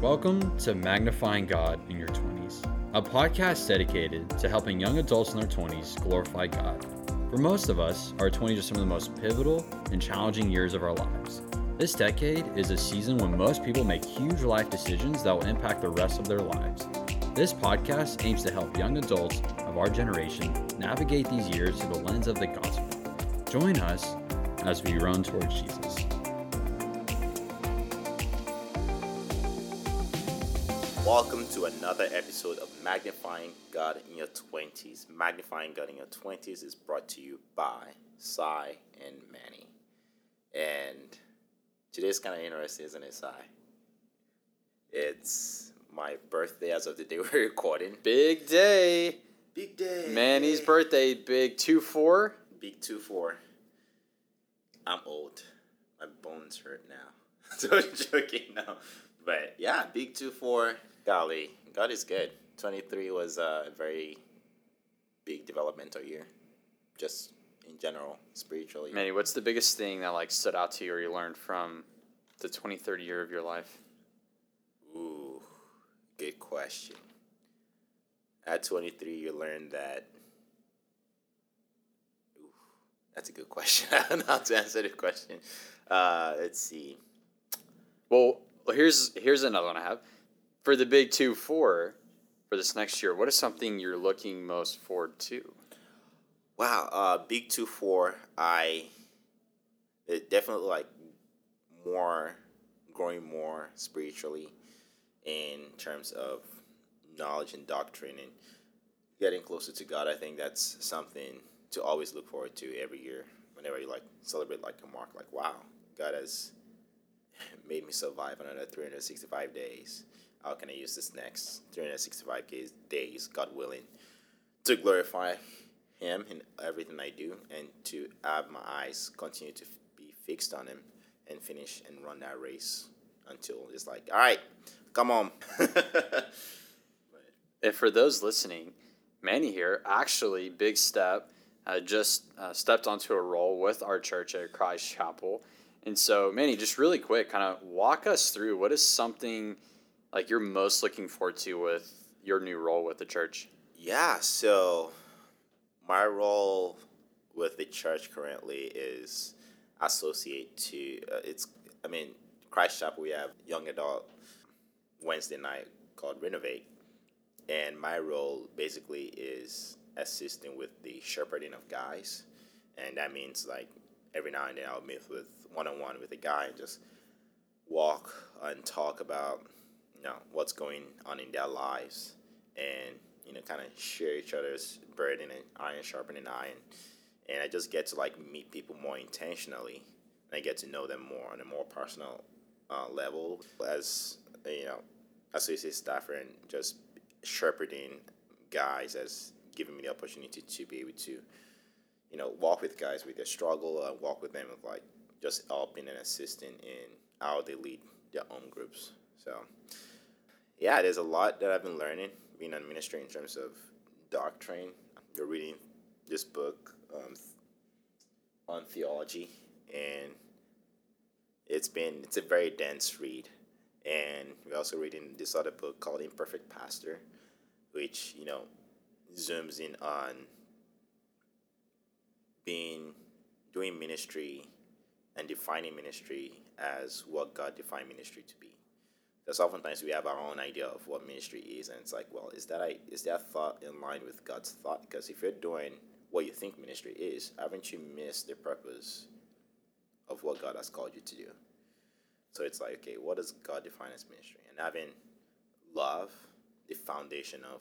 Welcome to Magnifying God in Your 20s, a podcast dedicated to helping young adults in their 20s glorify God. For most of us, our 20s are some of the most pivotal and challenging years of our lives. This decade is a season when most people make huge life decisions that will impact the rest of their lives. This podcast aims to help young adults of our generation navigate these years through the lens of the gospel. Join us as we run towards Jesus. To another episode of Magnifying God in Your 20s. Magnifying God in Your 20s is brought to you by Sai and Manny. And today's kind of interesting, isn't it, Sai? It's my birthday as of the day we're recording. Big day. Big day. Manny's birthday, big 2 4. Big 2 4. I'm old. My bones hurt now. so I'm joking now. But yeah, big 2 4. Golly, God is good. 23 was a very big developmental year, just in general, spiritually. Manny, what's the biggest thing that like stood out to you or you learned from the 23rd year of your life? Ooh, good question. At 23, you learn that. Ooh, that's a good question. I don't know how to answer the question. Uh, let's see. Well, here's here's another one I have. For the big 2 4 for this next year, what is something you're looking most forward to? Wow, uh, big two four. I it definitely like more growing more spiritually in terms of knowledge and doctrine and getting closer to God. I think that's something to always look forward to every year. Whenever you like celebrate like a mark, like wow, God has made me survive another three hundred sixty five days. How can I use this next 365 days, God willing, to glorify Him in everything I do and to have my eyes continue to be fixed on Him and finish and run that race until it's like, all right, come on. And for those listening, Manny here, actually, big step, uh, just uh, stepped onto a role with our church at Christ Chapel. And so, Manny, just really quick, kind of walk us through what is something like you're most looking forward to with your new role with the church? Yeah, so my role with the church currently is associate to uh, it's I mean Christ Chapel we have young adult Wednesday night called Renovate and my role basically is assisting with the shepherding of guys and that means like every now and then I'll meet with one on one with a guy and just walk and talk about know what's going on in their lives and you know kind of share each other's burden and iron sharpening iron. And i just get to like meet people more intentionally. And i get to know them more on a more personal uh, level as you know associate staffer and just shepherding guys as giving me the opportunity to be able to you know walk with guys with their struggle and walk with them with like just helping and assisting in how they lead their own groups. So yeah, there's a lot that I've been learning being on ministry in terms of doctrine. You're reading this book um, on theology, and it's been it's a very dense read. And we're also reading this other book called Imperfect Pastor, which you know zooms in on being doing ministry and defining ministry as what God defined ministry to be because oftentimes we have our own idea of what ministry is, and it's like, well, is that is that thought in line with God's thought? Because if you're doing what you think ministry is, haven't you missed the purpose of what God has called you to do? So it's like, okay, what does God define as ministry? And having love, the foundation of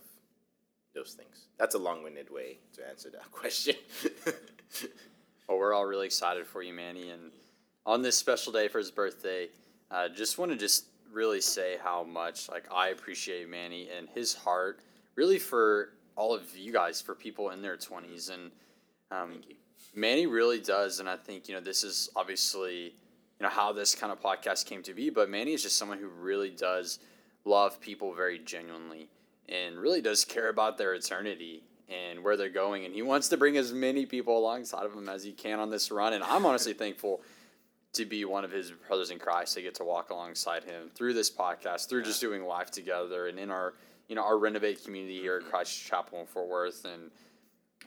those things. That's a long-winded way to answer that question. well, we're all really excited for you, Manny, and on this special day for his birthday, uh, just want to just really say how much like I appreciate Manny and his heart, really for all of you guys, for people in their twenties, and um, Manny really does. And I think you know this is obviously you know how this kind of podcast came to be, but Manny is just someone who really does love people very genuinely and really does care about their eternity and where they're going. And he wants to bring as many people alongside of him as he can on this run. And i'm honestly thankful to be one of his brothers in Christ. I get to walk alongside him through this podcast, through just doing life together, and in our you know our renovate community here at mm-hmm. Christ Chapel in Fort Worth. And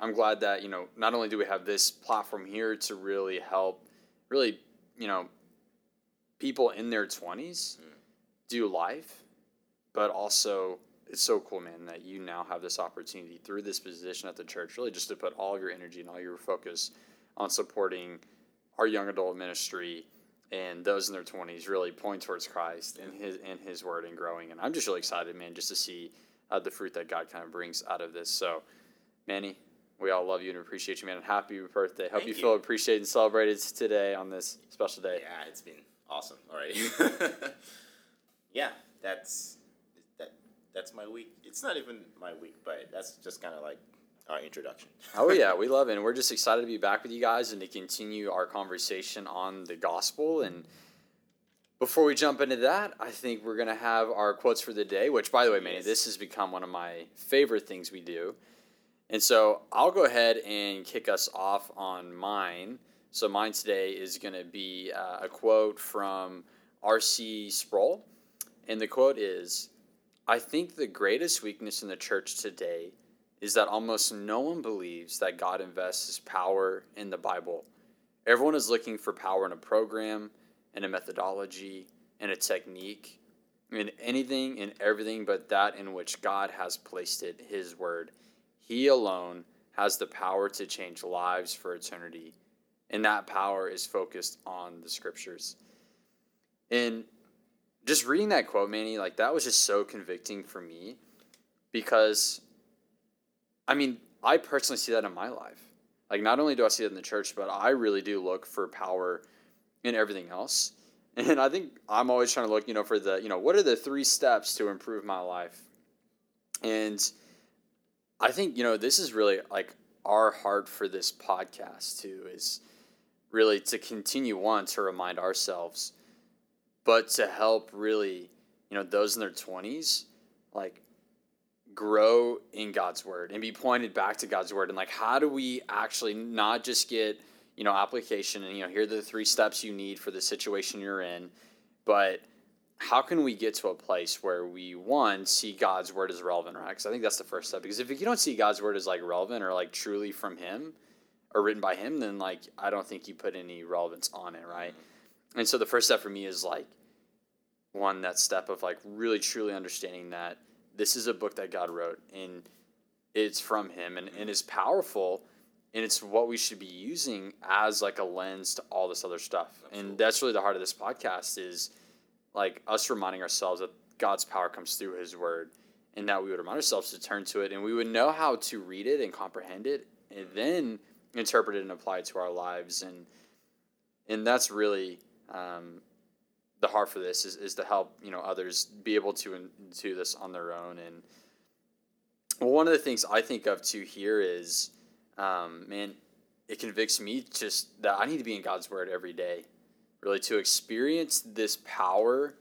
I'm glad that you know not only do we have this platform here to really help, really you know, people in their 20s mm. do life, but also it's so cool, man, that you now have this opportunity through this position at the church, really just to put all of your energy and all your focus on supporting our young adult ministry and those in their 20s really point towards Christ and his and his word and growing. And I'm just really excited, man, just to see uh, the fruit that God kind of brings out of this. So, Manny, we all love you and appreciate you, man. And happy birthday. Hope Thank you, you. feel appreciated and celebrated today on this special day. Yeah, it's been awesome already. yeah, that's that. That's my week. It's not even my week, but that's just kind of like our introduction. oh yeah, we love it, and we're just excited to be back with you guys and to continue our conversation on the gospel. And before we jump into that, I think we're gonna have our quotes for the day. Which, by the way, Manny, this has become one of my favorite things we do. And so I'll go ahead and kick us off on mine. So mine today is gonna be uh, a quote from R.C. Sproul, and the quote is. I think the greatest weakness in the church today is that almost no one believes that God invests his power in the Bible. Everyone is looking for power in a program, in a methodology, in a technique, in anything and everything but that in which God has placed it, his word. He alone has the power to change lives for eternity, and that power is focused on the scriptures. And just reading that quote, Manny, like that was just so convicting for me because I mean, I personally see that in my life. Like, not only do I see it in the church, but I really do look for power in everything else. And I think I'm always trying to look, you know, for the, you know, what are the three steps to improve my life? And I think, you know, this is really like our heart for this podcast, too, is really to continue on to remind ourselves, but to help really, you know, those in their 20s, like, grow in God's word and be pointed back to God's word. And like how do we actually not just get you know application and you know here are the three steps you need for the situation you're in but how can we get to a place where we one see God's word as relevant right? Because I think that's the first step. Because if you don't see God's word as like relevant or like truly from him or written by him then like I don't think you put any relevance on it right? And so the first step for me is like one that step of like really truly understanding that this is a book that God wrote and it's from him and, and it's powerful and it's what we should be using as like a lens to all this other stuff. And that's really the heart of this podcast is like us reminding ourselves that God's power comes through his word and that we would remind ourselves to turn to it and we would know how to read it and comprehend it and then interpret it and apply it to our lives and and that's really um, the heart for this is, is to help you know others be able to do this on their own. And well, one of the things I think of too here is um, man it convicts me just that I need to be in God's word every day really to experience this power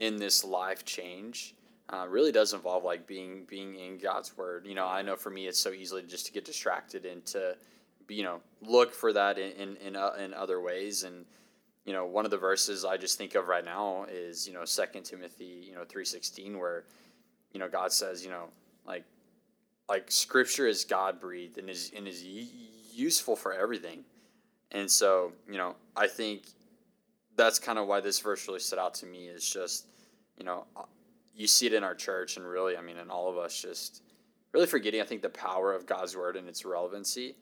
in this life change uh, really does involve like being being in God's word. You know I know for me it's so easily just to get distracted and to you know look for that in in, in, uh, in other ways. And you know one of the verses i just think of right now is you know second timothy you know 316 where you know god says you know like like scripture is god breathed and is and is useful for everything. And so you know i think that's kind of why this verse really stood out to me is just you know uh, you see it in our church and really i mean in all of us just really forgetting i think the power of god's word and its relevancy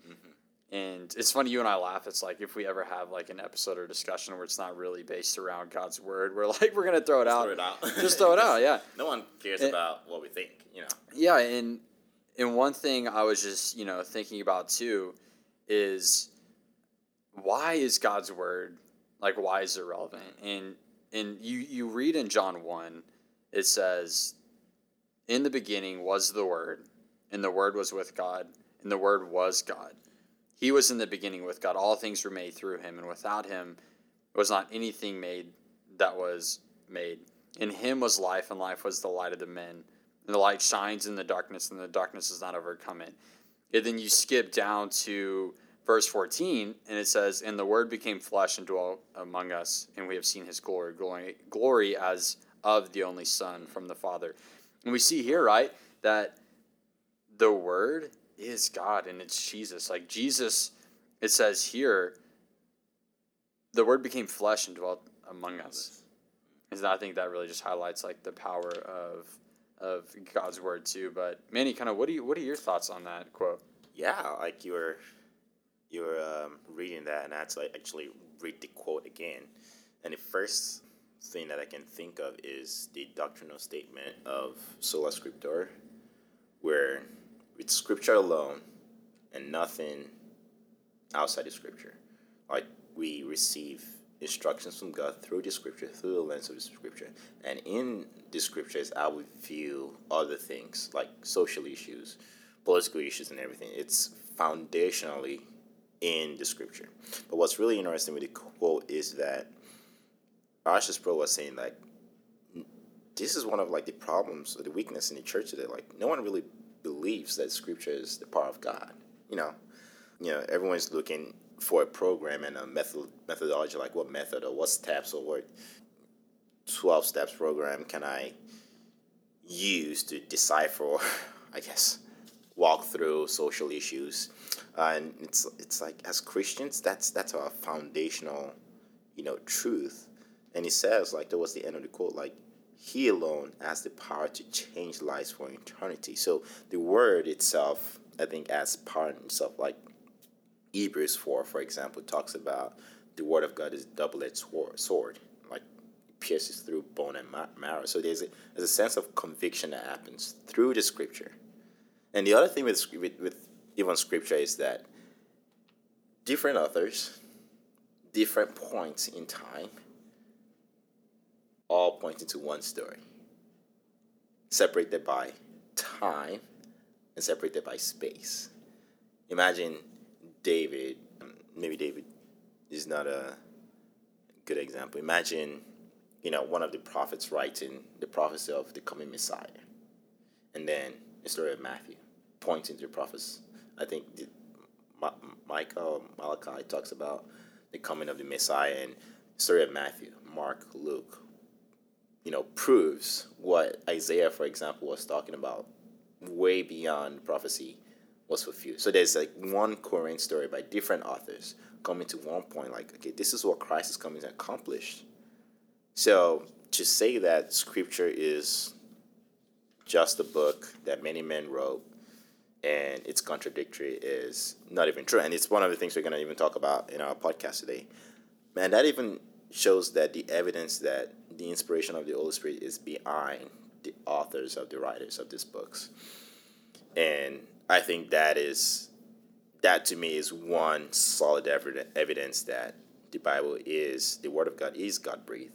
and it's funny, you and I laugh. It's like if we ever have like an episode or discussion where it's not really based around God's word, we're like we're gonna throw it out. Throw it out. Just throw it out, yeah. No one cares Eh. about what we think, you know. Yeah, and and one thing I was just you know thinking about too is why is God's word like why is it relevant? And and you you read in John one, it says, "In the beginning was the Word, and the Word was with God, and the Word was God. He was in the beginning with God. All things were made through Him, and without Him was not anything made that was made. In Him was life, and life was the light of the men." and the light shines in the darkness, and the darkness does not overcome it. And then you skip down to verse 14, and it says, And the Word became flesh and dwelt among us, and we have seen his glory, glory, glory as of the only Son from the Father. And we see here, right, that the Word is God and it's Jesus. Like Jesus, it says here, the Word became flesh and dwelt among us. And I think that really just highlights like the power of of God's word too. But Manny, kind of, what do you what are your thoughts on that quote? Yeah, like you were you were um, reading that, and I had to like, actually read the quote again. And the first thing that I can think of is the doctrinal statement of sola scriptura, where with scripture alone and nothing outside the scripture, like we receive instructions from God through the scripture, through the lens of the scripture. And in the scriptures, I would view other things like social issues, political issues, and everything. It's foundationally in the scripture. But what's really interesting with the quote is that R.C. Sproul was saying like this is one of like the problems or the weakness in the church today. Like no one really believes that scripture is the power of God. You know, you know, everyone's looking for a program and a method methodology, like what method or what steps or what twelve steps program can I use to decipher, I guess, walk through social issues, uh, and it's it's like as Christians, that's that's our foundational, you know, truth, and he says like was the end of the quote, like he alone has the power to change lives for eternity. So the word itself, I think, as part of itself, like Hebrews 4, for example, talks about the word of God is double-edged sword, like pierces through bone and marrow. So there's a, there's a sense of conviction that happens through the scripture. And the other thing with, with, with even scripture is that different authors, different points in time, all pointing to one story, separated by time and separated by space. Imagine David, um, maybe David is not a good example. Imagine, you know, one of the prophets writing the prophecy of the coming Messiah, and then the story of Matthew pointing to the prophets. I think the, Ma- Michael Malachi talks about the coming of the Messiah, and the story of Matthew, Mark, Luke, you know, proves what Isaiah, for example, was talking about way beyond prophecy was fulfilled. So there's like one current story by different authors coming to one point, like, okay, this is what Christ is coming to accomplish. So to say that scripture is just a book that many men wrote and it's contradictory is not even true. And it's one of the things we're going to even talk about in our podcast today. Man, that even shows that the evidence that the inspiration of the Holy Spirit is behind the authors of the writers of these books. And I think that is that to me is one solid evidence that the Bible is the Word of God is God breathed.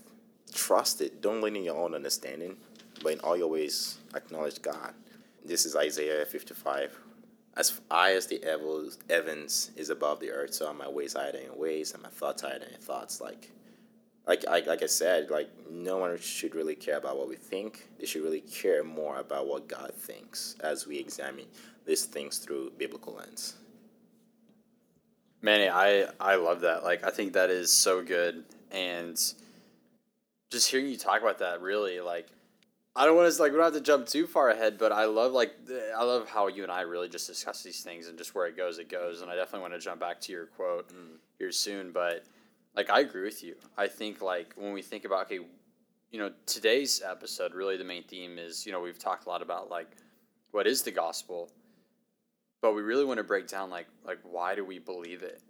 Trust it. Don't lean in your own understanding, but in all your ways acknowledge God. This is Isaiah 55. As high as the heavens is above the earth, so are my ways higher than your ways, and my thoughts higher than your thoughts. Like, like, like, like I said, like no one should really care about what we think. They should really care more about what God thinks as we examine these things through biblical lens. Manny, I I love that. Like I think that is so good, and just hearing you talk about that really like. I don't want to like we don't have to jump too far ahead, but I love like I love how you and I really just discuss these things and just where it goes, it goes. And I definitely want to jump back to your quote mm. here soon. But like I agree with you. I think like when we think about okay, you know, today's episode really the main theme is you know we've talked a lot about like what is the gospel, but we really want to break down like like why do we believe it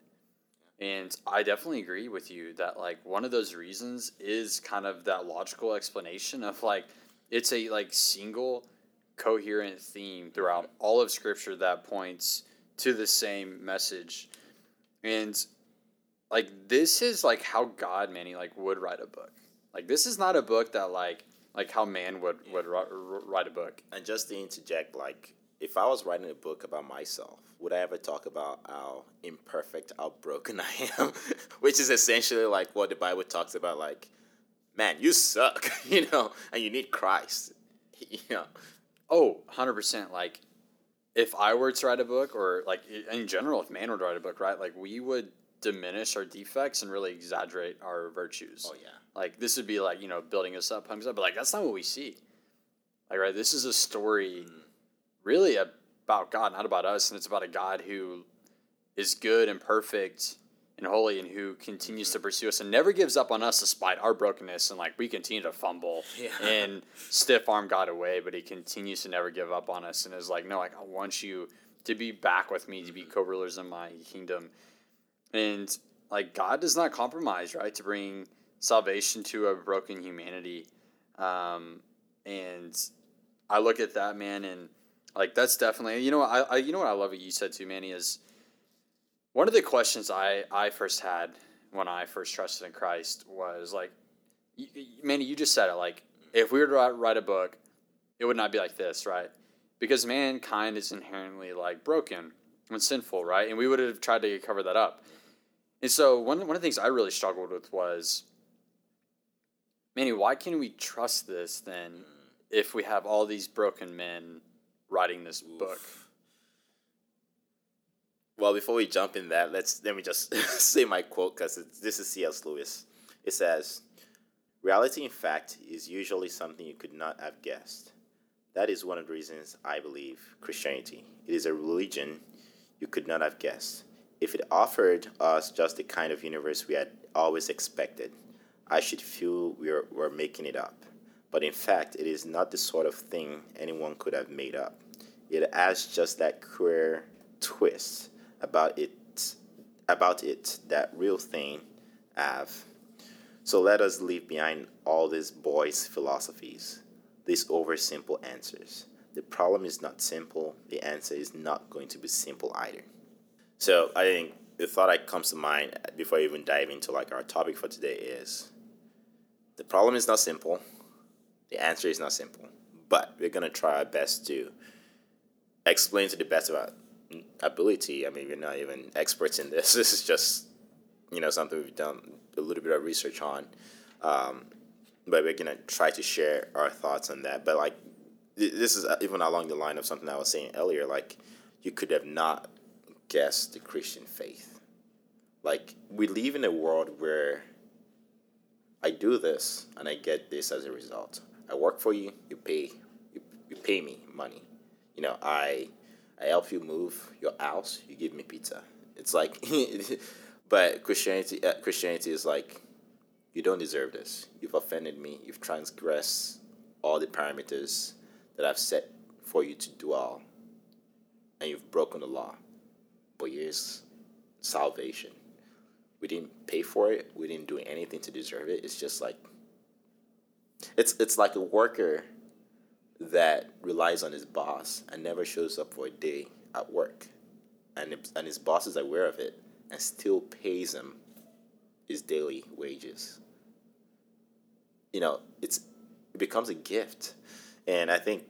and i definitely agree with you that like one of those reasons is kind of that logical explanation of like it's a like single coherent theme throughout all of scripture that points to the same message and like this is like how god manny like would write a book like this is not a book that like like how man would would write a book and just to interject like if I was writing a book about myself, would I ever talk about how imperfect, how broken I am? Which is essentially like what the Bible talks about, like, man, you suck, you know, and you need Christ. you know. Oh, 100%. Like, if I were to write a book, or like in general, if man were to write a book, right, like we would diminish our defects and really exaggerate our virtues. Oh yeah. Like this would be like you know building us up, pumping us up, but like that's not what we see. Like right, this is a story, mm. really about God, not about us, and it's about a God who is good and perfect and holy, and who continues to mm-hmm. pursue us and never gives up on us despite our brokenness, and like we continue to fumble Yeah. and stiff arm God away, but He continues to never give up on us, and is like, no, like I want you to be back with me, to be mm-hmm. co-rulers in my kingdom, and like God does not compromise, right, to bring salvation to a broken humanity. Um, and I look at that man, and like that's definitely you know I, I you know what I love what you said too, Manny is one of the questions I I first had when I first trusted in Christ was like, Manny, you just said it like if we were to write a book, it would not be like this, right? Because mankind is inherently like broken and sinful, right? And we would have tried to cover that up. And so one one of the things I really struggled with was, Manny, why can we trust this then mm. if we have all these broken men writing this book? Well, before we jump in that, let's let me just say my quote because this is C.S. Lewis. It says, "Reality, in fact, is usually something you could not have guessed. That is one of the reasons I believe Christianity. It is a religion you could not have guessed. If it offered us just the kind of universe we had always expected, I should feel we are, were making it up. But in fact, it is not the sort of thing anyone could have made up. It has just that queer twist about it about it that real thing have. So let us leave behind all these boys' philosophies, these oversimple answers. The problem is not simple, the answer is not going to be simple either. So I think the thought that comes to mind before I even dive into like our topic for today is the problem is not simple, the answer is not simple, but we're gonna try our best to explain to the best of our ability. I mean, we're not even experts in this. This is just, you know, something we've done a little bit of research on. Um, but we're gonna try to share our thoughts on that. But like, this is even along the line of something I was saying earlier. Like, you could have not guessed the Christian faith. Like, we live in a world where I do this and I get this as a result. I work for you, you pay, you, you pay me money. You know, I I help you move your house, you give me pizza. It's like, but Christianity uh, Christianity is like, you don't deserve this. You've offended me. You've transgressed all the parameters that I've set for you to dwell, and you've broken the law. Here's salvation. We didn't pay for it. We didn't do anything to deserve it. It's just like it's it's like a worker that relies on his boss and never shows up for a day at work, and and his boss is aware of it and still pays him his daily wages. You know, it's it becomes a gift, and I think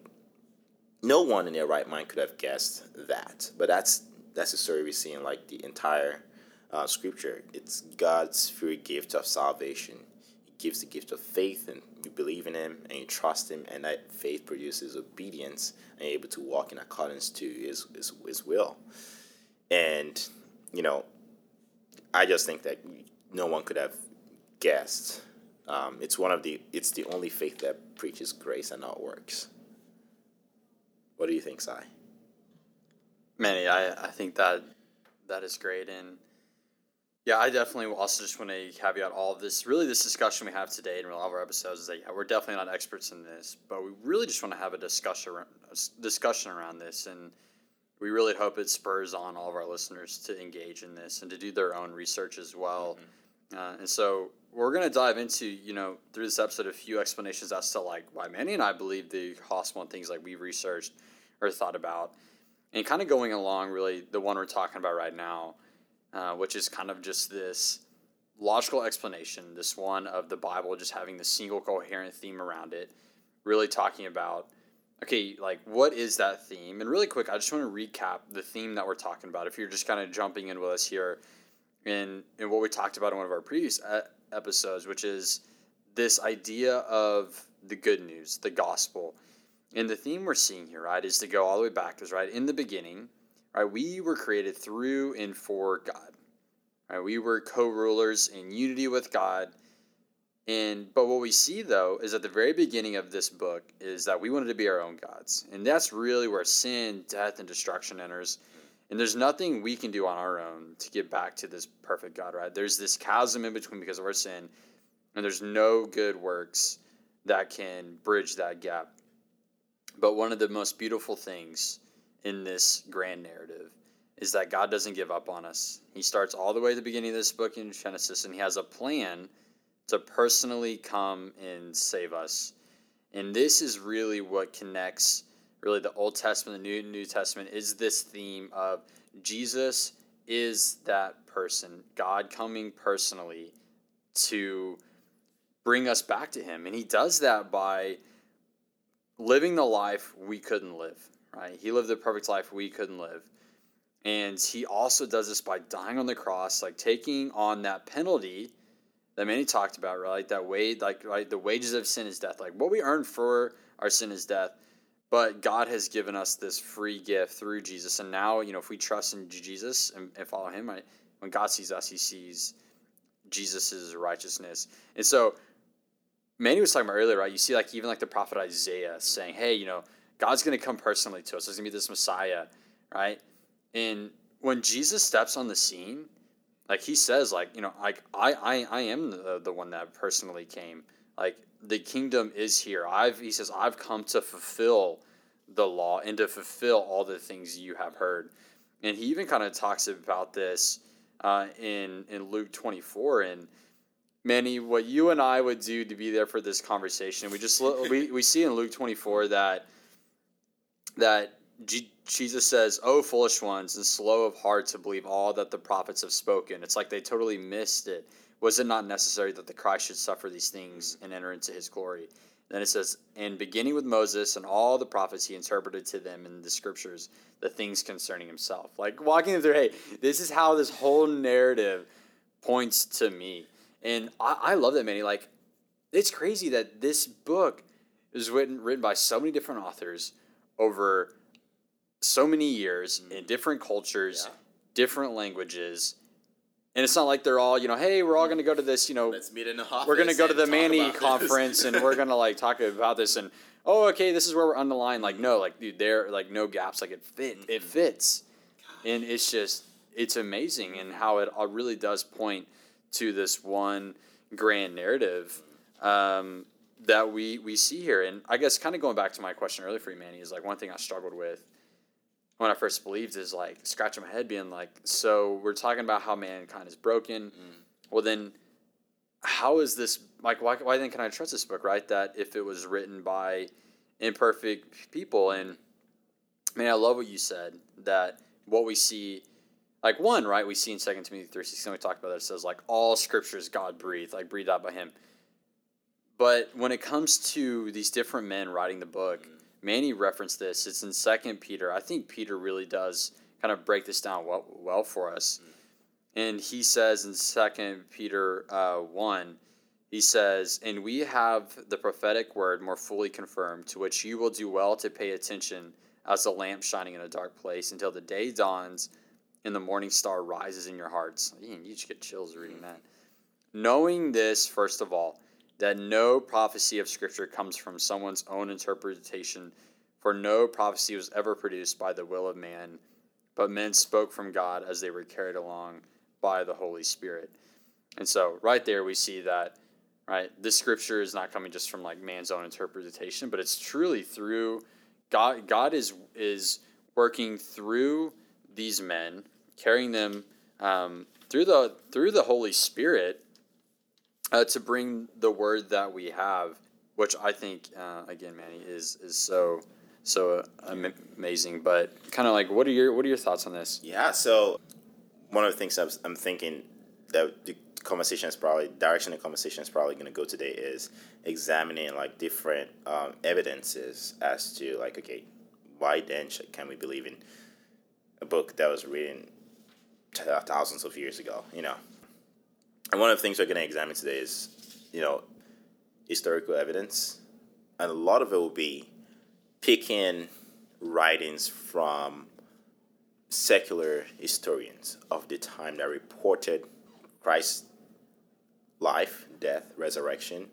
no one in their right mind could have guessed that. But that's that's the story we see in like the entire uh, scripture. It's God's free gift of salvation. He gives the gift of faith, and you believe in Him and you trust Him, and that faith produces obedience, and you're able to walk in accordance to His His, his will. And you know, I just think that no one could have guessed. Um, it's one of the it's the only faith that preaches grace and not works. What do you think, Sai? Manny, I, I think that that is great. And yeah, I definitely also just want to caveat all of this. Really, this discussion we have today in all of our episodes is that yeah, we're definitely not experts in this, but we really just want to have a discussion a discussion around this, and we really hope it spurs on all of our listeners to engage in this and to do their own research as well. Uh, and so we're going to dive into you know through this episode a few explanations as to like why Manny and I believe the gospel and things like we've researched or thought about and kind of going along really the one we're talking about right now uh, which is kind of just this logical explanation this one of the bible just having the single coherent theme around it really talking about okay like what is that theme? And really quick i just want to recap the theme that we're talking about. If you're just kind of jumping in with us here in, in what we talked about in one of our previous episodes which is this idea of the good news the gospel And the theme we're seeing here, right, is to go all the way back. Because right in the beginning, right, we were created through and for God. Right, we were co-rulers in unity with God. And but what we see though is at the very beginning of this book is that we wanted to be our own gods, and that's really where sin, death, and destruction enters. And there's nothing we can do on our own to get back to this perfect God, right? There's this chasm in between because of our sin, and there's no good works that can bridge that gap. But one of the most beautiful things in this grand narrative is that God doesn't give up on us. He starts all the way at the beginning of this book in Genesis, and He has a plan to personally come and save us. And this is really what connects really the Old Testament, the New New Testament is this theme of Jesus is that person, God coming personally to bring us back to him. And he does that by living the life we couldn't live, right? He lived the perfect life we couldn't live. And he also does this by dying on the cross, like taking on that penalty that Manny talked about, right? That wage, like right, the wages of sin is death. Like what we earn for our sin is death. But God has given us this free gift through Jesus. And now, you know, if we trust in Jesus and, and follow him, right, when God sees us, he sees Jesus' righteousness. And so Manny was talking about earlier, right? You see like even like the prophet Isaiah saying, Hey, you know, God's gonna come personally to us. There's gonna be this Messiah, right? And when Jesus steps on the scene, like he says like you know like i i, I am the, the one that personally came like the kingdom is here i've he says i've come to fulfill the law and to fulfill all the things you have heard and he even kind of talks about this uh, in in luke 24 and Manny, what you and I would do to be there for this conversation, we just we, we see in Luke 24 that that G- Jesus says, "Oh, foolish ones, and slow of heart to believe all that the prophets have spoken." It's like they totally missed it. Was it not necessary that the Christ should suffer these things and enter into His glory? Then it says, "And beginning with Moses and all the prophets, he interpreted to them in the scriptures the things concerning himself." Like walking through, hey, this is how this whole narrative points to me, and I, I love that, Manny. Like, it's crazy that this book is written written by so many different authors over so many years in different cultures, Yeah. different languages. And it's not like they're all, you know, hey, we're all going to go to this, you know, Let's meet in the office. we're going to go to the Manny conference and we're going to like talk about this and oh, okay, this is where we're underlined. Like no, like dude, there like no gaps. Like it fit, it Mm-hmm. fits, and it's just it's amazing and how it really does point to this one grand narrative um, that we we see here. And I guess kind of going back to my question earlier for you, Manny, is like one thing I struggled with when I first believed is like scratching my head, being like, so we're talking about how mankind is broken. Well, then, how is this like? Why, why then can I trust this book, right? That if it was written by imperfect people, and man, I love what you said that what we see, like one, right? We see in Second Timothy three sixteen, we talked about that. It says like all scriptures God breathed, like breathed out by Him. But when it comes to these different men writing the book, Manny referenced this. It's in Second Peter. I think Peter really does kind of break this down well, well for us. And he says in Second Peter uh, one, he says, "And we have the prophetic word more fully confirmed, to which you will do well to pay attention, as a lamp shining in a dark place, until the day dawns, and the morning star rises in your hearts." Man, you just get chills reading that. Knowing this, first of all, that no prophecy of Scripture comes from someone's own interpretation, for no prophecy was ever produced by the will of man, but men spoke from God as they were carried along by the Holy Spirit. And so, right there, we see that, right, this Scripture is not coming just from like man's own interpretation, but it's truly through God. God is is working through these men, carrying them um, through the through the Holy Spirit uh, to bring the word that we have, which I think uh, again, Manny, is is so so amazing. But kind of like, what are your what are your thoughts on this? Yeah, so one of the things I'm, I'm thinking that the conversation is probably direction the conversation is probably going to go today is examining like different um, evidences as to like okay, why then can we believe in a book that was written t- thousands of years ago? You know, and one of the things we're going to examine today is you know historical evidence, and a lot of it will be picking writings from secular historians of the time that reported Christ's life, death, resurrection,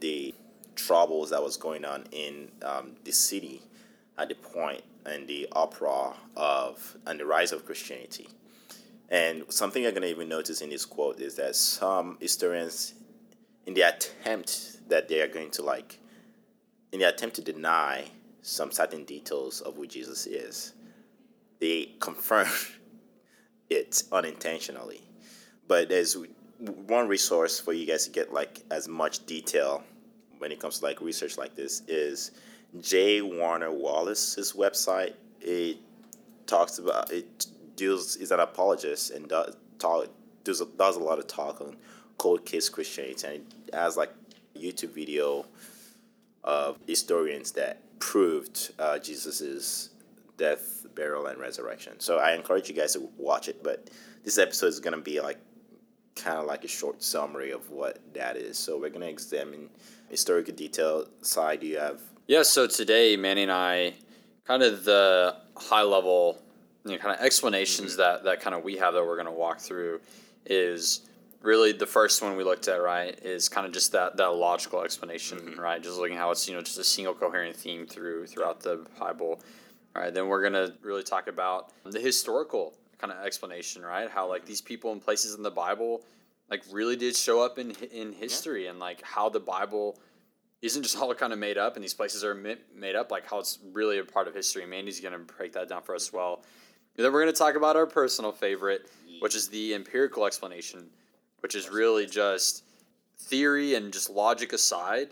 the troubles that was going on in um, the city at the point and the uproar of and the rise of Christianity. And something you're gonna even notice in this quote is that some historians, in the attempt that they are going to like, in the attempt to deny some certain details of who Jesus is, they confirm it unintentionally. But there's one resource for you guys to get like as much detail when it comes to like research like this is J. Warner Wallace's website. It talks about it deals is an apologist and does talk does, does a lot of talk on cold case Christianity and has like a YouTube video of historians that proved uh, Jesus's death, burial, and resurrection. So I encourage you guys to watch it. But this episode is gonna be like kind of like a short summary of what that is. So we're gonna examine historical detail side. Do you have? Yeah. So today, Manny and I, kind of the high level, you know, kind of explanations mm-hmm. that that kind of we have that we're gonna walk through is really the first one we looked at right is kind of just that that logical explanation mm-hmm. right? Just looking how it's you know just a single coherent theme through throughout the bible all right? Then we're gonna really talk about the historical kind of explanation right? How like these people and places in the bible like really did show up in in history yeah. and like how the bible isn't just all kind of made up and these places are made up like how it's really a part of history. Mandy's gonna break that down for us as well. and then we're gonna talk about our personal favorite which is the empirical explanation which is really just theory and just logic aside,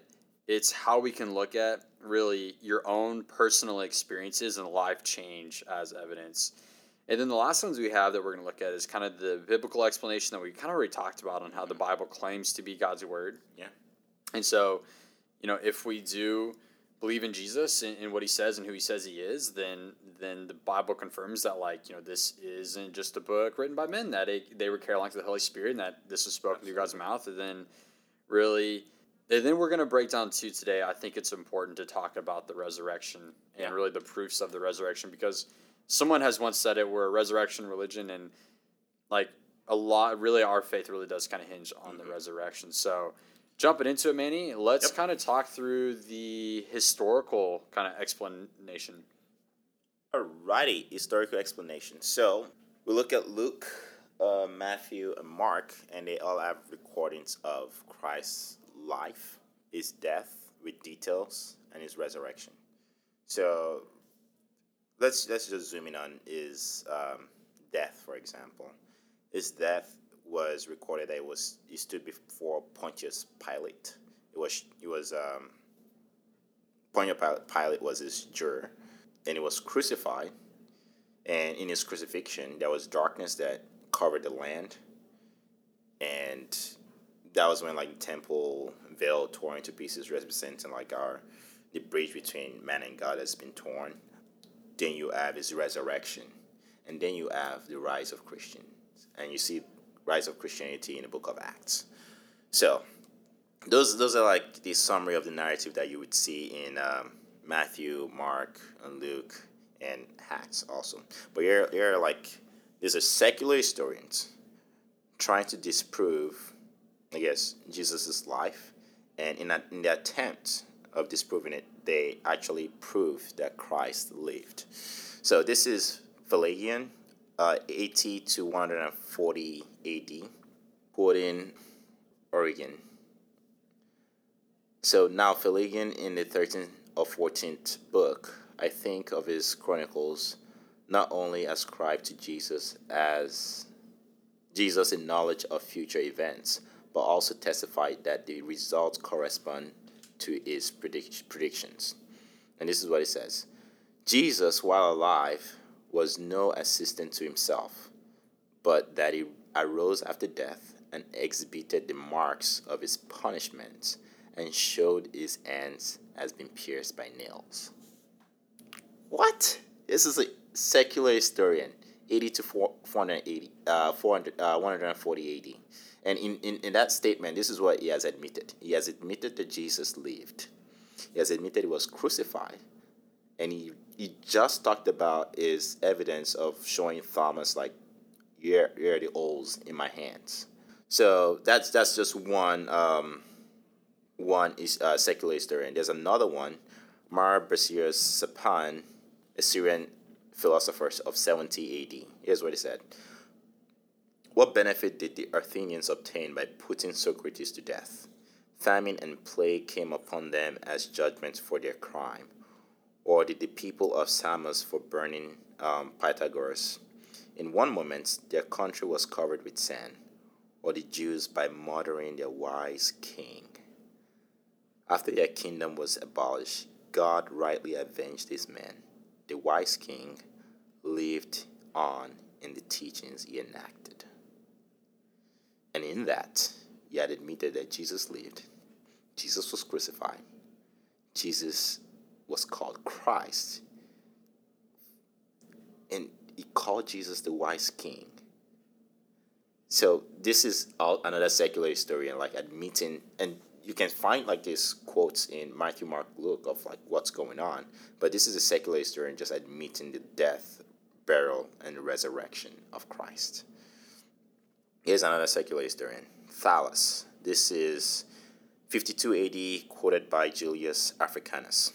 it's how we can look at really your own personal experiences and life change as evidence. And then the last ones we have that we're going to look at is kind of the biblical explanation that we kind of already talked about on how the mm-hmm. Bible claims to be God's word. Yeah. And so, you know, if we do believe in Jesus and, and, what he says and who he says he is, then then the Bible confirms that like you know this isn't just a book written by men that it, they were carried along to the Holy Spirit and that this was spoken through God's mouth. And then really, and then we're going to break down too today. I think it's important to talk about the resurrection and yeah. really the proofs of the resurrection because someone has once said it we're a resurrection religion and like a lot really our faith really does kind of hinge on mm-hmm. the resurrection. So jumping into it, Manny, let's yep. kind of talk through the historical kind of explanation. Alrighty, historical explanation. So we look at Luke, uh, Matthew, and Mark, and they all have recordings of Christ's life, his death with details, and his resurrection. So let's let's just zoom in on his um, death, for example. His death was recorded that it was he stood before Pontius Pilate. It was it was um, Pontius Pilate was his juror, and he was crucified. And in his crucifixion, there was darkness that covered the land, and that was when like the temple veil tore into pieces, representing like our the bridge between man and God has been torn. Then you have his resurrection, and then you have the rise of Christians, and you see rise of Christianity in the book of Acts. So those those are like the summary of the narrative that you would see in um, Matthew, Mark, and Luke, and Acts also. But you're you're like these are secular historians trying to disprove, I guess, Jesus' life, and in that in the attempt of disproving it, they actually prove that Christ lived. So this is Pelagian uh, 80 to 140 AD, in Origen. So now Pelagian in the 13th or 14th book, I think of his chronicles not only ascribed to Jesus as Jesus in knowledge of future events, but also testified that the results correspond to his predict- predictions. And this is what it says Jesus, while alive, was no assistant to himself, but that he arose after death and exhibited the marks of his punishment and showed his hands as being pierced by nails. What? This is a secular historian, 80 to 480, uh, 400, uh, 140 AD. And in, in, in that statement, this is what he has admitted. He has admitted that Jesus lived. He has admitted he was crucified and he he just talked about is evidence of showing Thomas like here are the holes in my hands. So that's that's just one um, one is uh, secular historian. There's another one, Mara bar Serapion, a Syrian philosopher of 70 AD. Here's what he said. What benefit did the Athenians obtain by putting Socrates to death? Famine and plague came upon them as judgment for their crime. Or did the people of Samos for burning um, Pythagoras? In one moment, their country was covered with sand, or the Jews by murdering their wise king. After their kingdom was abolished, God rightly avenged these men. The wise king lived on in the teachings he enacted. And in that, he had admitted that Jesus lived. Jesus was crucified. Jesus was called Christ. And he called Jesus the wise king. So this is another secular historian like admitting and you can find like these quotes in Matthew, Mark, Luke of like what's going on, but this is a secular historian just admitting the death, burial, and resurrection of Christ. Here's another secular historian, Thallus. This is 52 AD, quoted by Julius Africanus.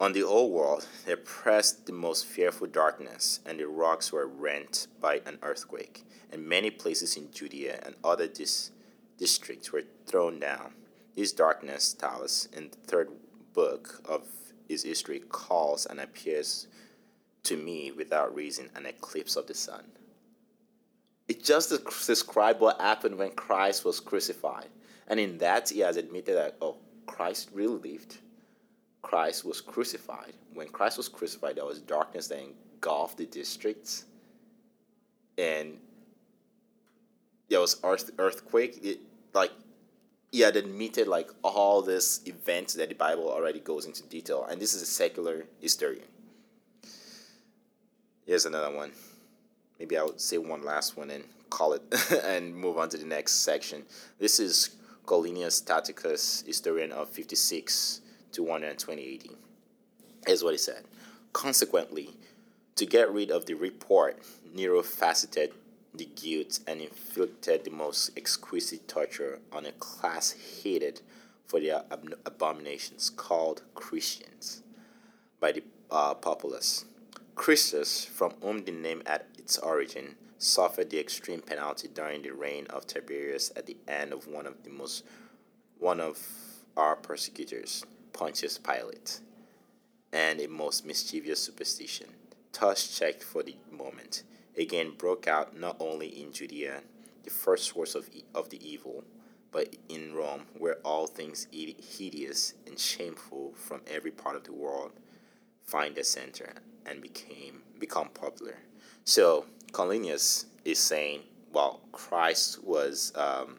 On the old world, there pressed the most fearful darkness, and the rocks were rent by an earthquake, and many places in Judea and other dis- districts were thrown down. This darkness, Thallus, in the third book of his history, calls and appears to me without reason an eclipse of the sun. It just describes what happened when Christ was crucified. And in that, he has admitted that, oh, Christ really lived. Christ was crucified. When Christ was crucified, there was darkness that engulfed the districts. And there was earth, earthquake. It, like he had admitted like all these events that the Bible already goes into detail, and this is a secular historian. Here's another one. Maybe I would say one last one and call it and move on to the next section. This is Cornelius Tacitus, historian of 56 to 120 AD. Here's what he said. Consequently, to get rid of the report, Nero faceted the guilt and inflicted the most exquisite torture on a class hated for their ab- abominations called Christians by the uh, populace. Christus, from whom the name had its origin, suffered the extreme penalty during the reign of Tiberius at the end of one of the most one of our persecutors, Pontius Pilate, and a most mischievous superstition, thus checked for the moment, again broke out not only in Judea, the first source of, of the evil, but in Rome, where all things hideous and shameful from every part of the world find a center and became become popular. So Cornelius is saying, well, Christ was um,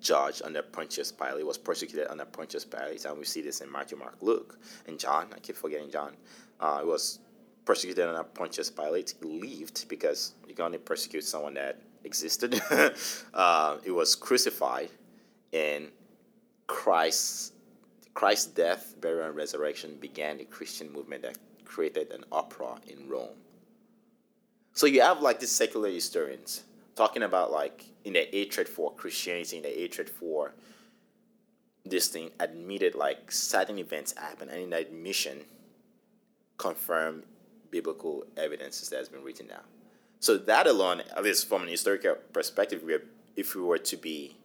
judged under Pontius Pilate, was persecuted under Pontius Pilate, and we see this in Matthew, Mark, Luke, and John. I keep forgetting John. Uh, was persecuted under Pontius Pilate. He lived because you can only persecute someone that existed. uh, it was crucified, and Christ's Christ's death, burial, and resurrection began the Christian movement that created an uproar in Rome. So you have like these secular historians talking about like in the hatred for Christianity, in the hatred for this thing, admitted like certain events happened, and in admission, confirmed biblical evidences that has been written down. So that alone, at least from an historical perspective, we if we were to be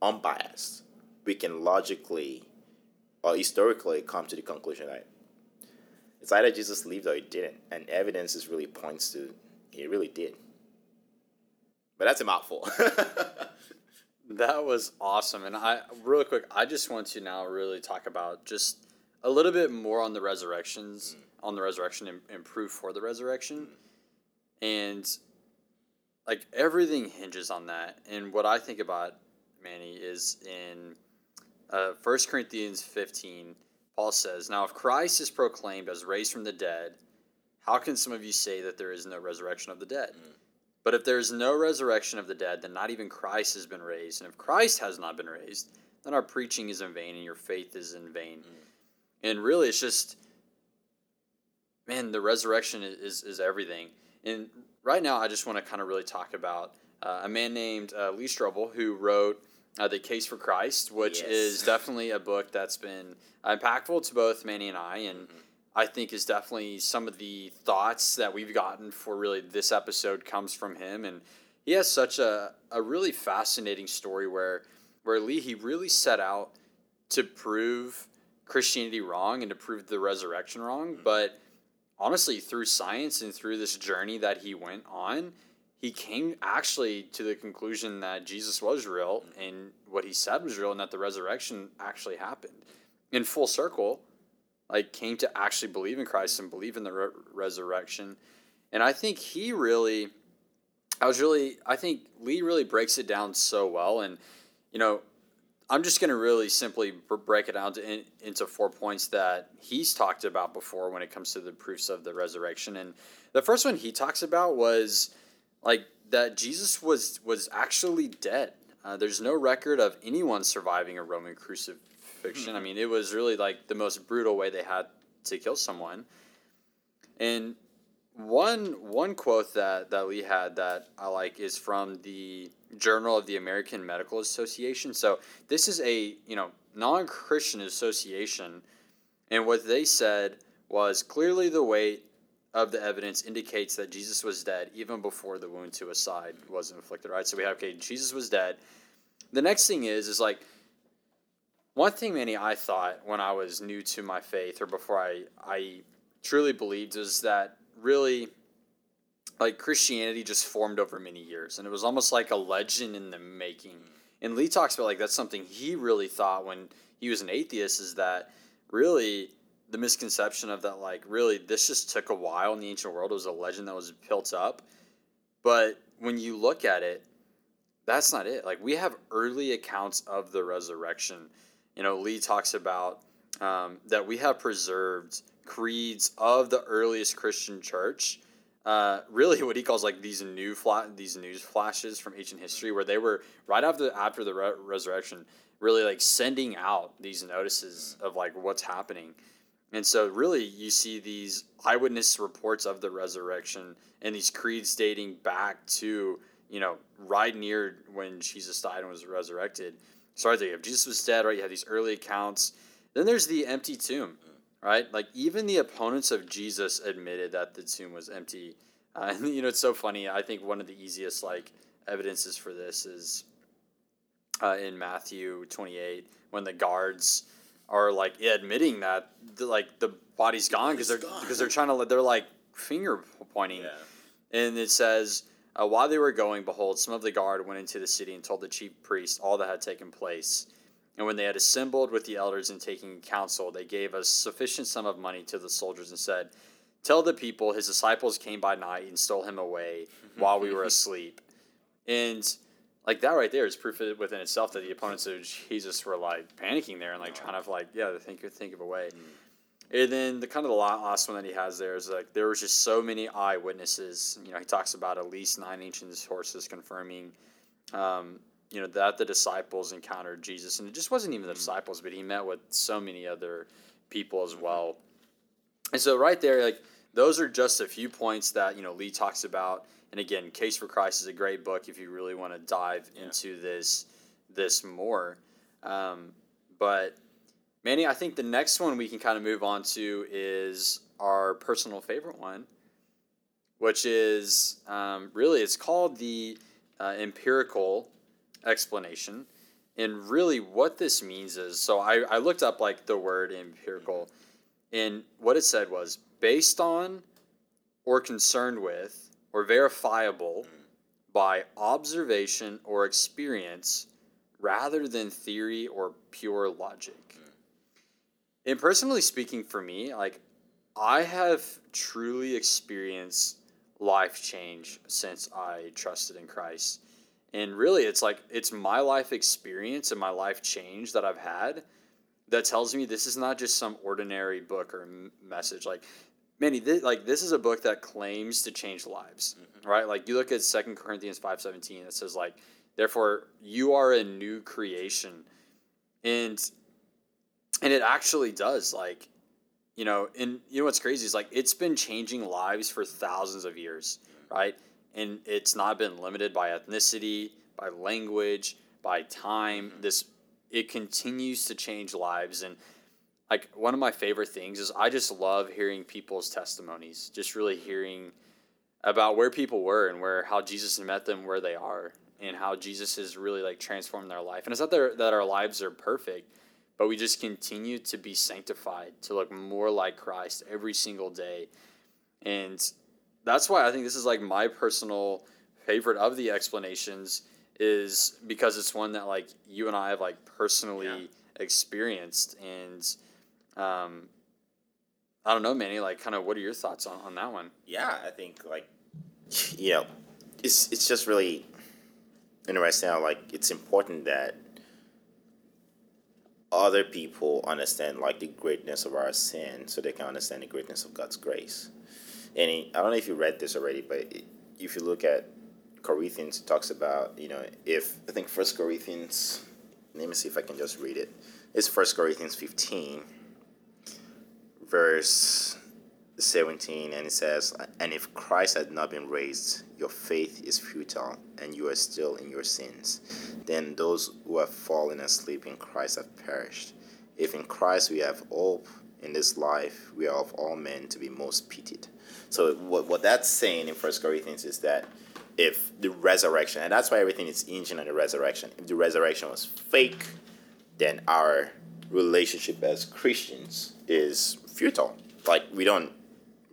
unbiased, we can logically or historically come to the conclusion that it's either Jesus lived or he didn't, and evidence really points to he really did. But that's a mouthful. That was awesome. And I really quick, I just want to now really talk about just a little bit more on the resurrections, mm. on the resurrection and, and proof for the resurrection. Mm. And like everything hinges on that. And what I think about Manny is in uh, 1 Corinthians 15, Paul says, Now if Christ is proclaimed as raised from the dead, how can some of you say that there is no resurrection of the dead? Mm. But if there is no resurrection of the dead, then not even Christ has been raised. And if Christ has not been raised, then our preaching is in vain and your faith is in vain. And really, it's just, man, the resurrection is, is, is everything. And right now, I just want to kind of really talk about uh, a man named uh, Lee Strobel who wrote uh, The Case for Christ, which Yes. is definitely a book that's been impactful to both Manny and I. And Mm-hmm. I think is definitely some of the thoughts that we've gotten for really this episode comes from him. And he has such a, a really fascinating story where, where Lee, he really set out to prove Christianity wrong and to prove the resurrection wrong. Mm-hmm. But honestly, through science and through this journey that he went on, he came actually to the conclusion that Jesus was real mm-hmm. and what he said was real and that the resurrection actually happened. In full circle, like came to actually believe in Christ and believe in the re- resurrection. And I think he really, I was really, I think Lee really breaks it down so well. And, you know, I'm just going to really simply br- break it down to in, into four points that he's talked about before when it comes to the proofs of the resurrection. And the first one he talks about was like that Jesus was was actually dead. Uh, there's no record of anyone surviving a Roman crucifixion. Hmm. I mean, it was really like the most brutal way they had to kill someone. And one one quote that that Lee had that I like is from the Journal of the American Medical Association. So this is a you know non Christian association, and what they said was clearly the weight of the evidence indicates that Jesus was dead even before the wound to his side was inflicted. Right. So we have okay, Jesus was dead. The next thing is is like one thing, Manny, I thought when I was new to my faith or before I I truly believed is that really like Christianity just formed over many years and it was almost like a legend in the making. And Lee talks about like that's something he really thought when he was an atheist is that really the misconception of that like really this just took a while in the ancient world it was a legend that was built up. But when you look at it, that's not it. Like we have early accounts of the resurrection. You know, Lee talks about um, that we have preserved creeds of the earliest Christian church. Uh, really, what he calls like these new fla- these news flashes from ancient history, where they were right after after the re- resurrection, really like sending out these notices of like what's happening. And so, really, you see these eyewitness reports of the resurrection and these creeds dating back to you know right near when Jesus died and was resurrected. So right there, you have Jesus was dead. Right, you have these early accounts. Then there's the empty tomb right? Like even the opponents of Jesus admitted that the tomb was empty. Uh, and you know, it's so funny. I think one of the easiest like evidences for this is uh, in Matthew 28 when the guards are like admitting that the, like the body's gone because they're because they're trying to they're like finger pointing Yeah. and it says, uh, while they were going, behold, some of the guard went into the city and told the chief priests all that had taken place. And when they had assembled with the elders and taken counsel, they gave a sufficient sum of money to the soldiers and said, Tell the people his disciples came by night and stole him away while we were asleep. And like that right there is proof within itself that the opponents of Jesus were like panicking there and like trying to like yeah think think of a way. And then the kind of the last one that he has there is like there was just so many eyewitnesses. You know, he talks about at least nine ancient sources confirming, um, you know, that the disciples encountered Jesus, and it just wasn't even the disciples, but he met with so many other people as well. And so right there, like those are just a few points that you know Lee talks about. And again, Case for Christ is a great book if you really want to dive into this this more. Um, but Manny, I think the next one we can kind of move on to is our personal favorite one, which is um, really it's called the uh, empirical explanation. And really, what this means is so I, I looked up like the word empirical, and what it said was based on, or concerned with, or verifiable by observation or experience rather than theory or pure logic. And personally speaking, for me, like I have truly experienced life change since I trusted in Christ. And really, it's like it's my life experience and my life change that I've had that tells me this is not just some ordinary book or message. Like, Manny, this, like this is a book that claims to change lives, mm-hmm. right? Like you look at Second Corinthians five seventeen, it says like, therefore you are a new creation, and and it actually does. Like you know, and you know what's crazy is like it's been changing lives for thousands of years, right? And it's not been limited by ethnicity, by language, by time. Mm-hmm. This it continues to change lives and like one of my favorite things is I just love hearing people's testimonies, just really hearing about where people were and where how Jesus met them where they are and how Jesus has really like transformed their life. And it's not that, that our lives are perfect, but we just continue to be sanctified to look more like Christ every single day. And that's why I think this is like my personal favorite of the explanations is because it's one that like you and I have like personally yeah. experienced and um I don't know, Manny, like kind of what are your thoughts on, on that one? Yeah, I think like you know, it's it's just really interesting how like it's important that other people understand like the greatness of our sin so they can understand the greatness of God's grace. And I don't know if you read this already, but if you look at Corinthians, it talks about, you know, if I think First Corinthians, let me see if I can just read it. It's First Corinthians 15, verse 17 and it says and if christ had not been raised your faith is futile and you are still in your sins. Then those who have fallen asleep in christ have perished. If in christ we have hope in this life we are of all men to be most pitied. So what, what that's saying in first corinthians is that if the resurrection and that's why everything is hinging on the resurrection if the resurrection was fake then our relationship as christians is futile. Like we don't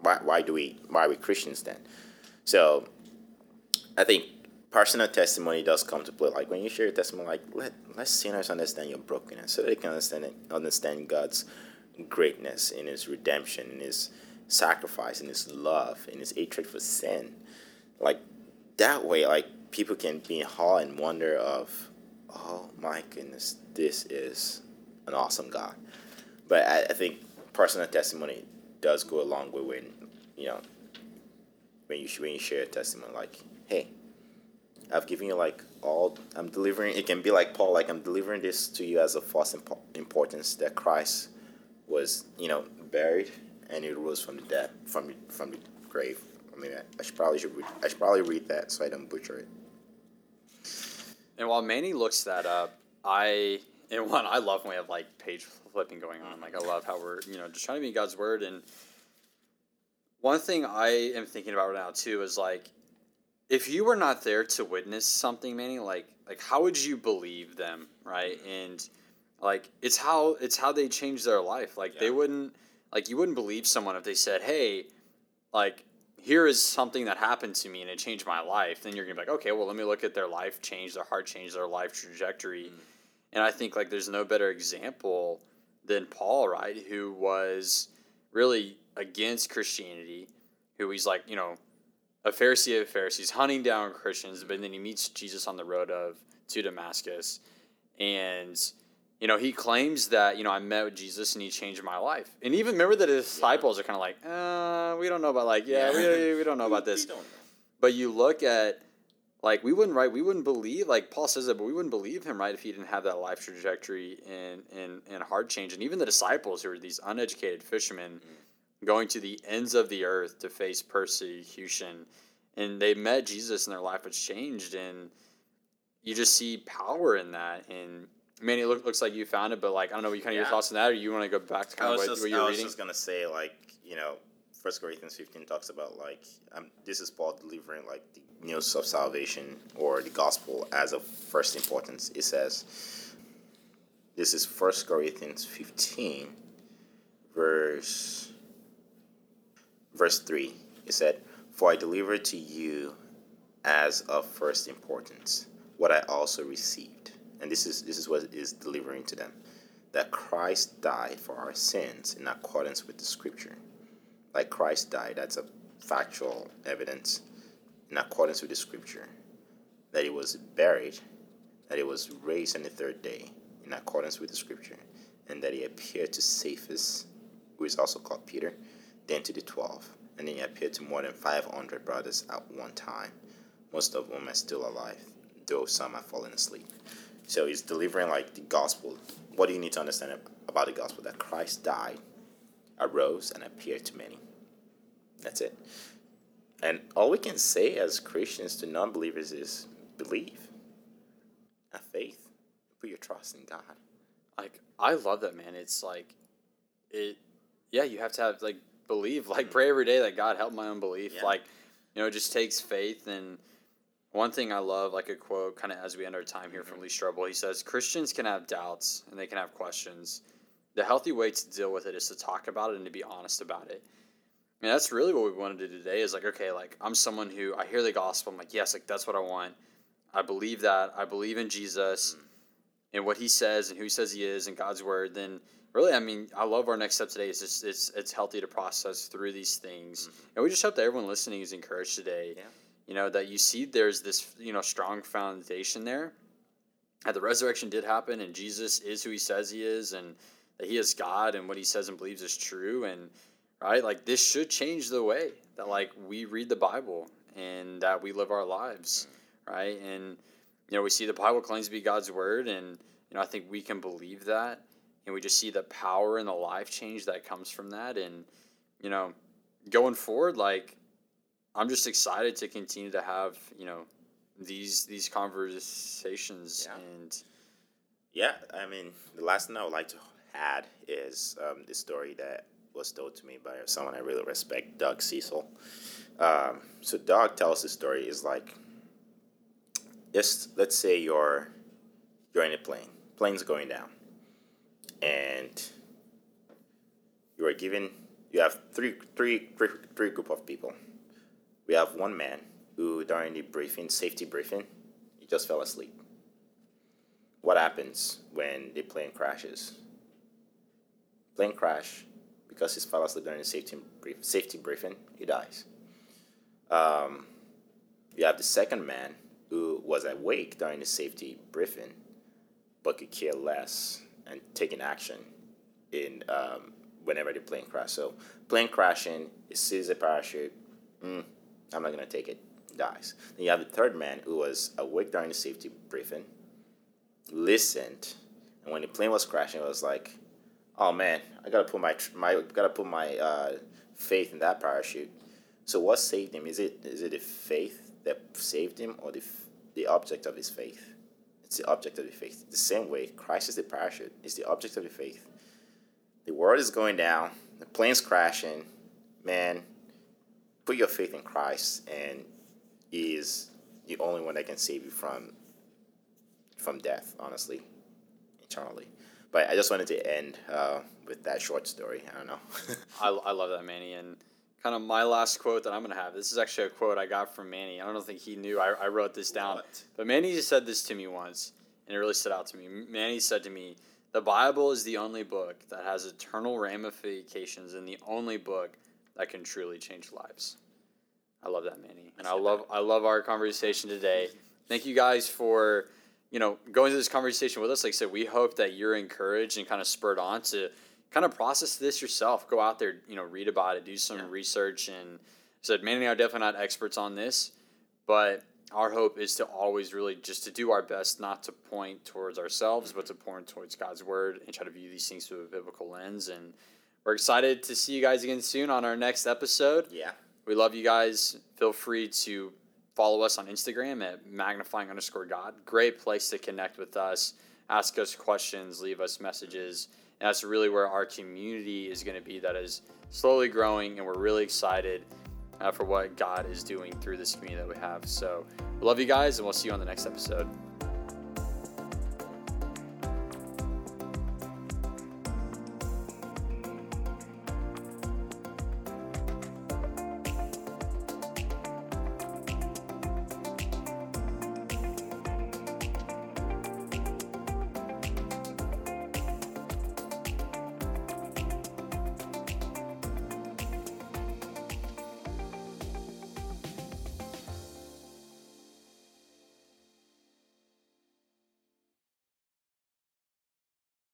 why, why do we why are we Christians then? So I think personal testimony does come to play. Like when you share your testimony, like let let sinners understand your brokenness, so they can understand it, understand God's greatness in His redemption, in His sacrifice, in His love, in His hatred for sin. Like that way, like people can be in awe and wonder of, oh my goodness, this is an awesome God. But I, I think personal testimony does go a long way when you know when you when you share a testimony like hey I've given you like all I'm delivering it can be like Paul like I'm delivering this to you as a false impo- importance that Christ was you know buried and he rose from the dead from from the grave. I mean I, I should probably should read, I should probably read that so I don't butcher it. And while Manny looks that up I and one I love when we have like page flipping going on. Like I love how we're you know just trying to be God's word. And one thing I am thinking about right now too is like if you were not there to witness something, Manny, like like how would you believe them, right? And like it's how it's how they change their life. Like yeah. they wouldn't like you wouldn't believe someone if they said, "Hey, like here is something that happened to me and it changed my life." Then you're gonna be like, "Okay, well, let me look at their life change, their heart change, their life trajectory." Mm and I think like there's no better example than Paul, right? Who was really against Christianity, who he's like, you know, a Pharisee of Pharisees, hunting down Christians, but then he meets Jesus on the road of to Damascus. And you know, he claims that, you know, I met with Jesus and he changed my life. And even remember that his disciples yeah. are kind of like, uh, we don't know about like, yeah, yeah. We, we don't know about this. But you look at like we wouldn't right we wouldn't believe like paul says that but we wouldn't believe him right if he didn't have that life trajectory and and, and heart change and even the disciples who are these uneducated fishermen mm. going to the ends of the earth to face persecution and they met jesus and their life was changed and you just see power in that and man, it look, looks like you found it, but like I don't know, you kind of yeah. your thoughts on that, or you want to go back to kind of what, just, what you're reading? I was just gonna say, like you know, First Corinthians 15 talks about like um, this is Paul delivering like the news of salvation or the gospel as of first importance. It says this is First Corinthians 15 verse verse 3. It said, "For I delivered to you as of first importance what I also received." And this is this is what is delivering to them that Christ died for our sins in accordance with the scripture like Christ died. That's a factual evidence in accordance with the scripture. That he was buried, that he was raised on the third day in accordance with the scripture, and that he appeared to Cephas, who is also called Peter, then to the twelve. And then he appeared to more than 500 brothers at one time, most of whom are still alive, though some have fallen asleep. So he's delivering like the gospel. What do you need to understand about the gospel? That Christ died arose and appeared to many. That's it. And all we can say as Christians to non believers is believe, have faith, put your trust in God. Like I love that man. It's like it yeah, you have to have like believe, like pray every day that God help my unbelief. Yeah. Like, you know, it just takes faith and one thing I love, like a quote, kind of as we end our time here from mm-hmm. Lee Strobel, he says Christians can have doubts and they can have questions. The healthy way to deal with it is to talk about it and to be honest about it. And that's really what we want to do today. Is like, okay, like I'm someone who I hear the gospel. I'm like, yes, like that's what I want. I believe that. I believe in Jesus mm. and what He says and who He says He is and God's word. Then really, I mean, I love our next step today. It's just it's it's healthy to process through these things, mm-hmm. and we just hope that everyone listening is encouraged today. Yeah. You know that you see there's this you know strong foundation there. That the resurrection did happen, and Jesus is who He says He is, and that He is God, and what He says and believes is true, and right, like this should change the way that like we read the Bible and that we live our lives, right, and you know we see the Bible claims to be God's word, and you know I think we can believe that. And we just see the power and the life change that comes from that. And you know going forward like i'm just excited to continue to have you know these these conversations Yeah. and Yeah, I mean, the last thing I would like to add is um, the story that was told to me by someone I really respect, Doug Cecil. Um, so Doug tells the story is like, just let's say you're you're in a plane, plane's going down, and you are given you have three three three three group of people. We have one man who during the briefing, safety briefing, he just fell asleep what happens when the plane crashes? Plane crash because he fell asleep during the safety brief, safety briefing. He dies. Um, you have the second man who was awake during the safety briefing, but could care less and taking action in um, whenever the plane crashed. So plane crashing, he sees a parachute. Mm, I'm not gonna take it. Dies. Then you have the third man who was awake during the safety briefing listened, and when the plane was crashing, it was like, "Oh man, I gotta put my my gotta put my uh, faith in that parachute." So what saved him? Is it is it the faith that saved him, or the the object of his faith? It's the object of the faith. The same way, Christ is the parachute. It's the object of the faith. The world is going down. The plane's crashing. Man, put your faith in Christ, and He is the only one that can save you from from death, honestly, eternally. But I just wanted to end uh, with that short story. I don't know. I, I love that manny and kind of my last quote that i'm going to have this is actually a quote i got from manny i don't think he knew i, I wrote this down What? but manny just said this to me once and it really stood out to me manny said to me the bible is the only book that has eternal ramifications and the only book that can truly change lives i love that manny and i love i love our conversation today thank you guys for you know going through this conversation with us like i said we hope that you're encouraged and kind of spurred on to kind of process this yourself go out there you know read about it do some Yeah. research and said manny and i are definitely not experts on this but our hope is to always really just to do our best not to point towards ourselves but to point towards god's word and try to view these things through a biblical lens and we're excited to see you guys again soon on our next episode yeah. we love you guys. Feel free to follow us on Instagram at magnifying underscore God. Great place to connect with us, ask us questions, leave us messages. And that's really where our community is going to be that is slowly growing. And we're really excited uh, for what God is doing through this community that we have. So love you guys, and we'll see you on the next episode.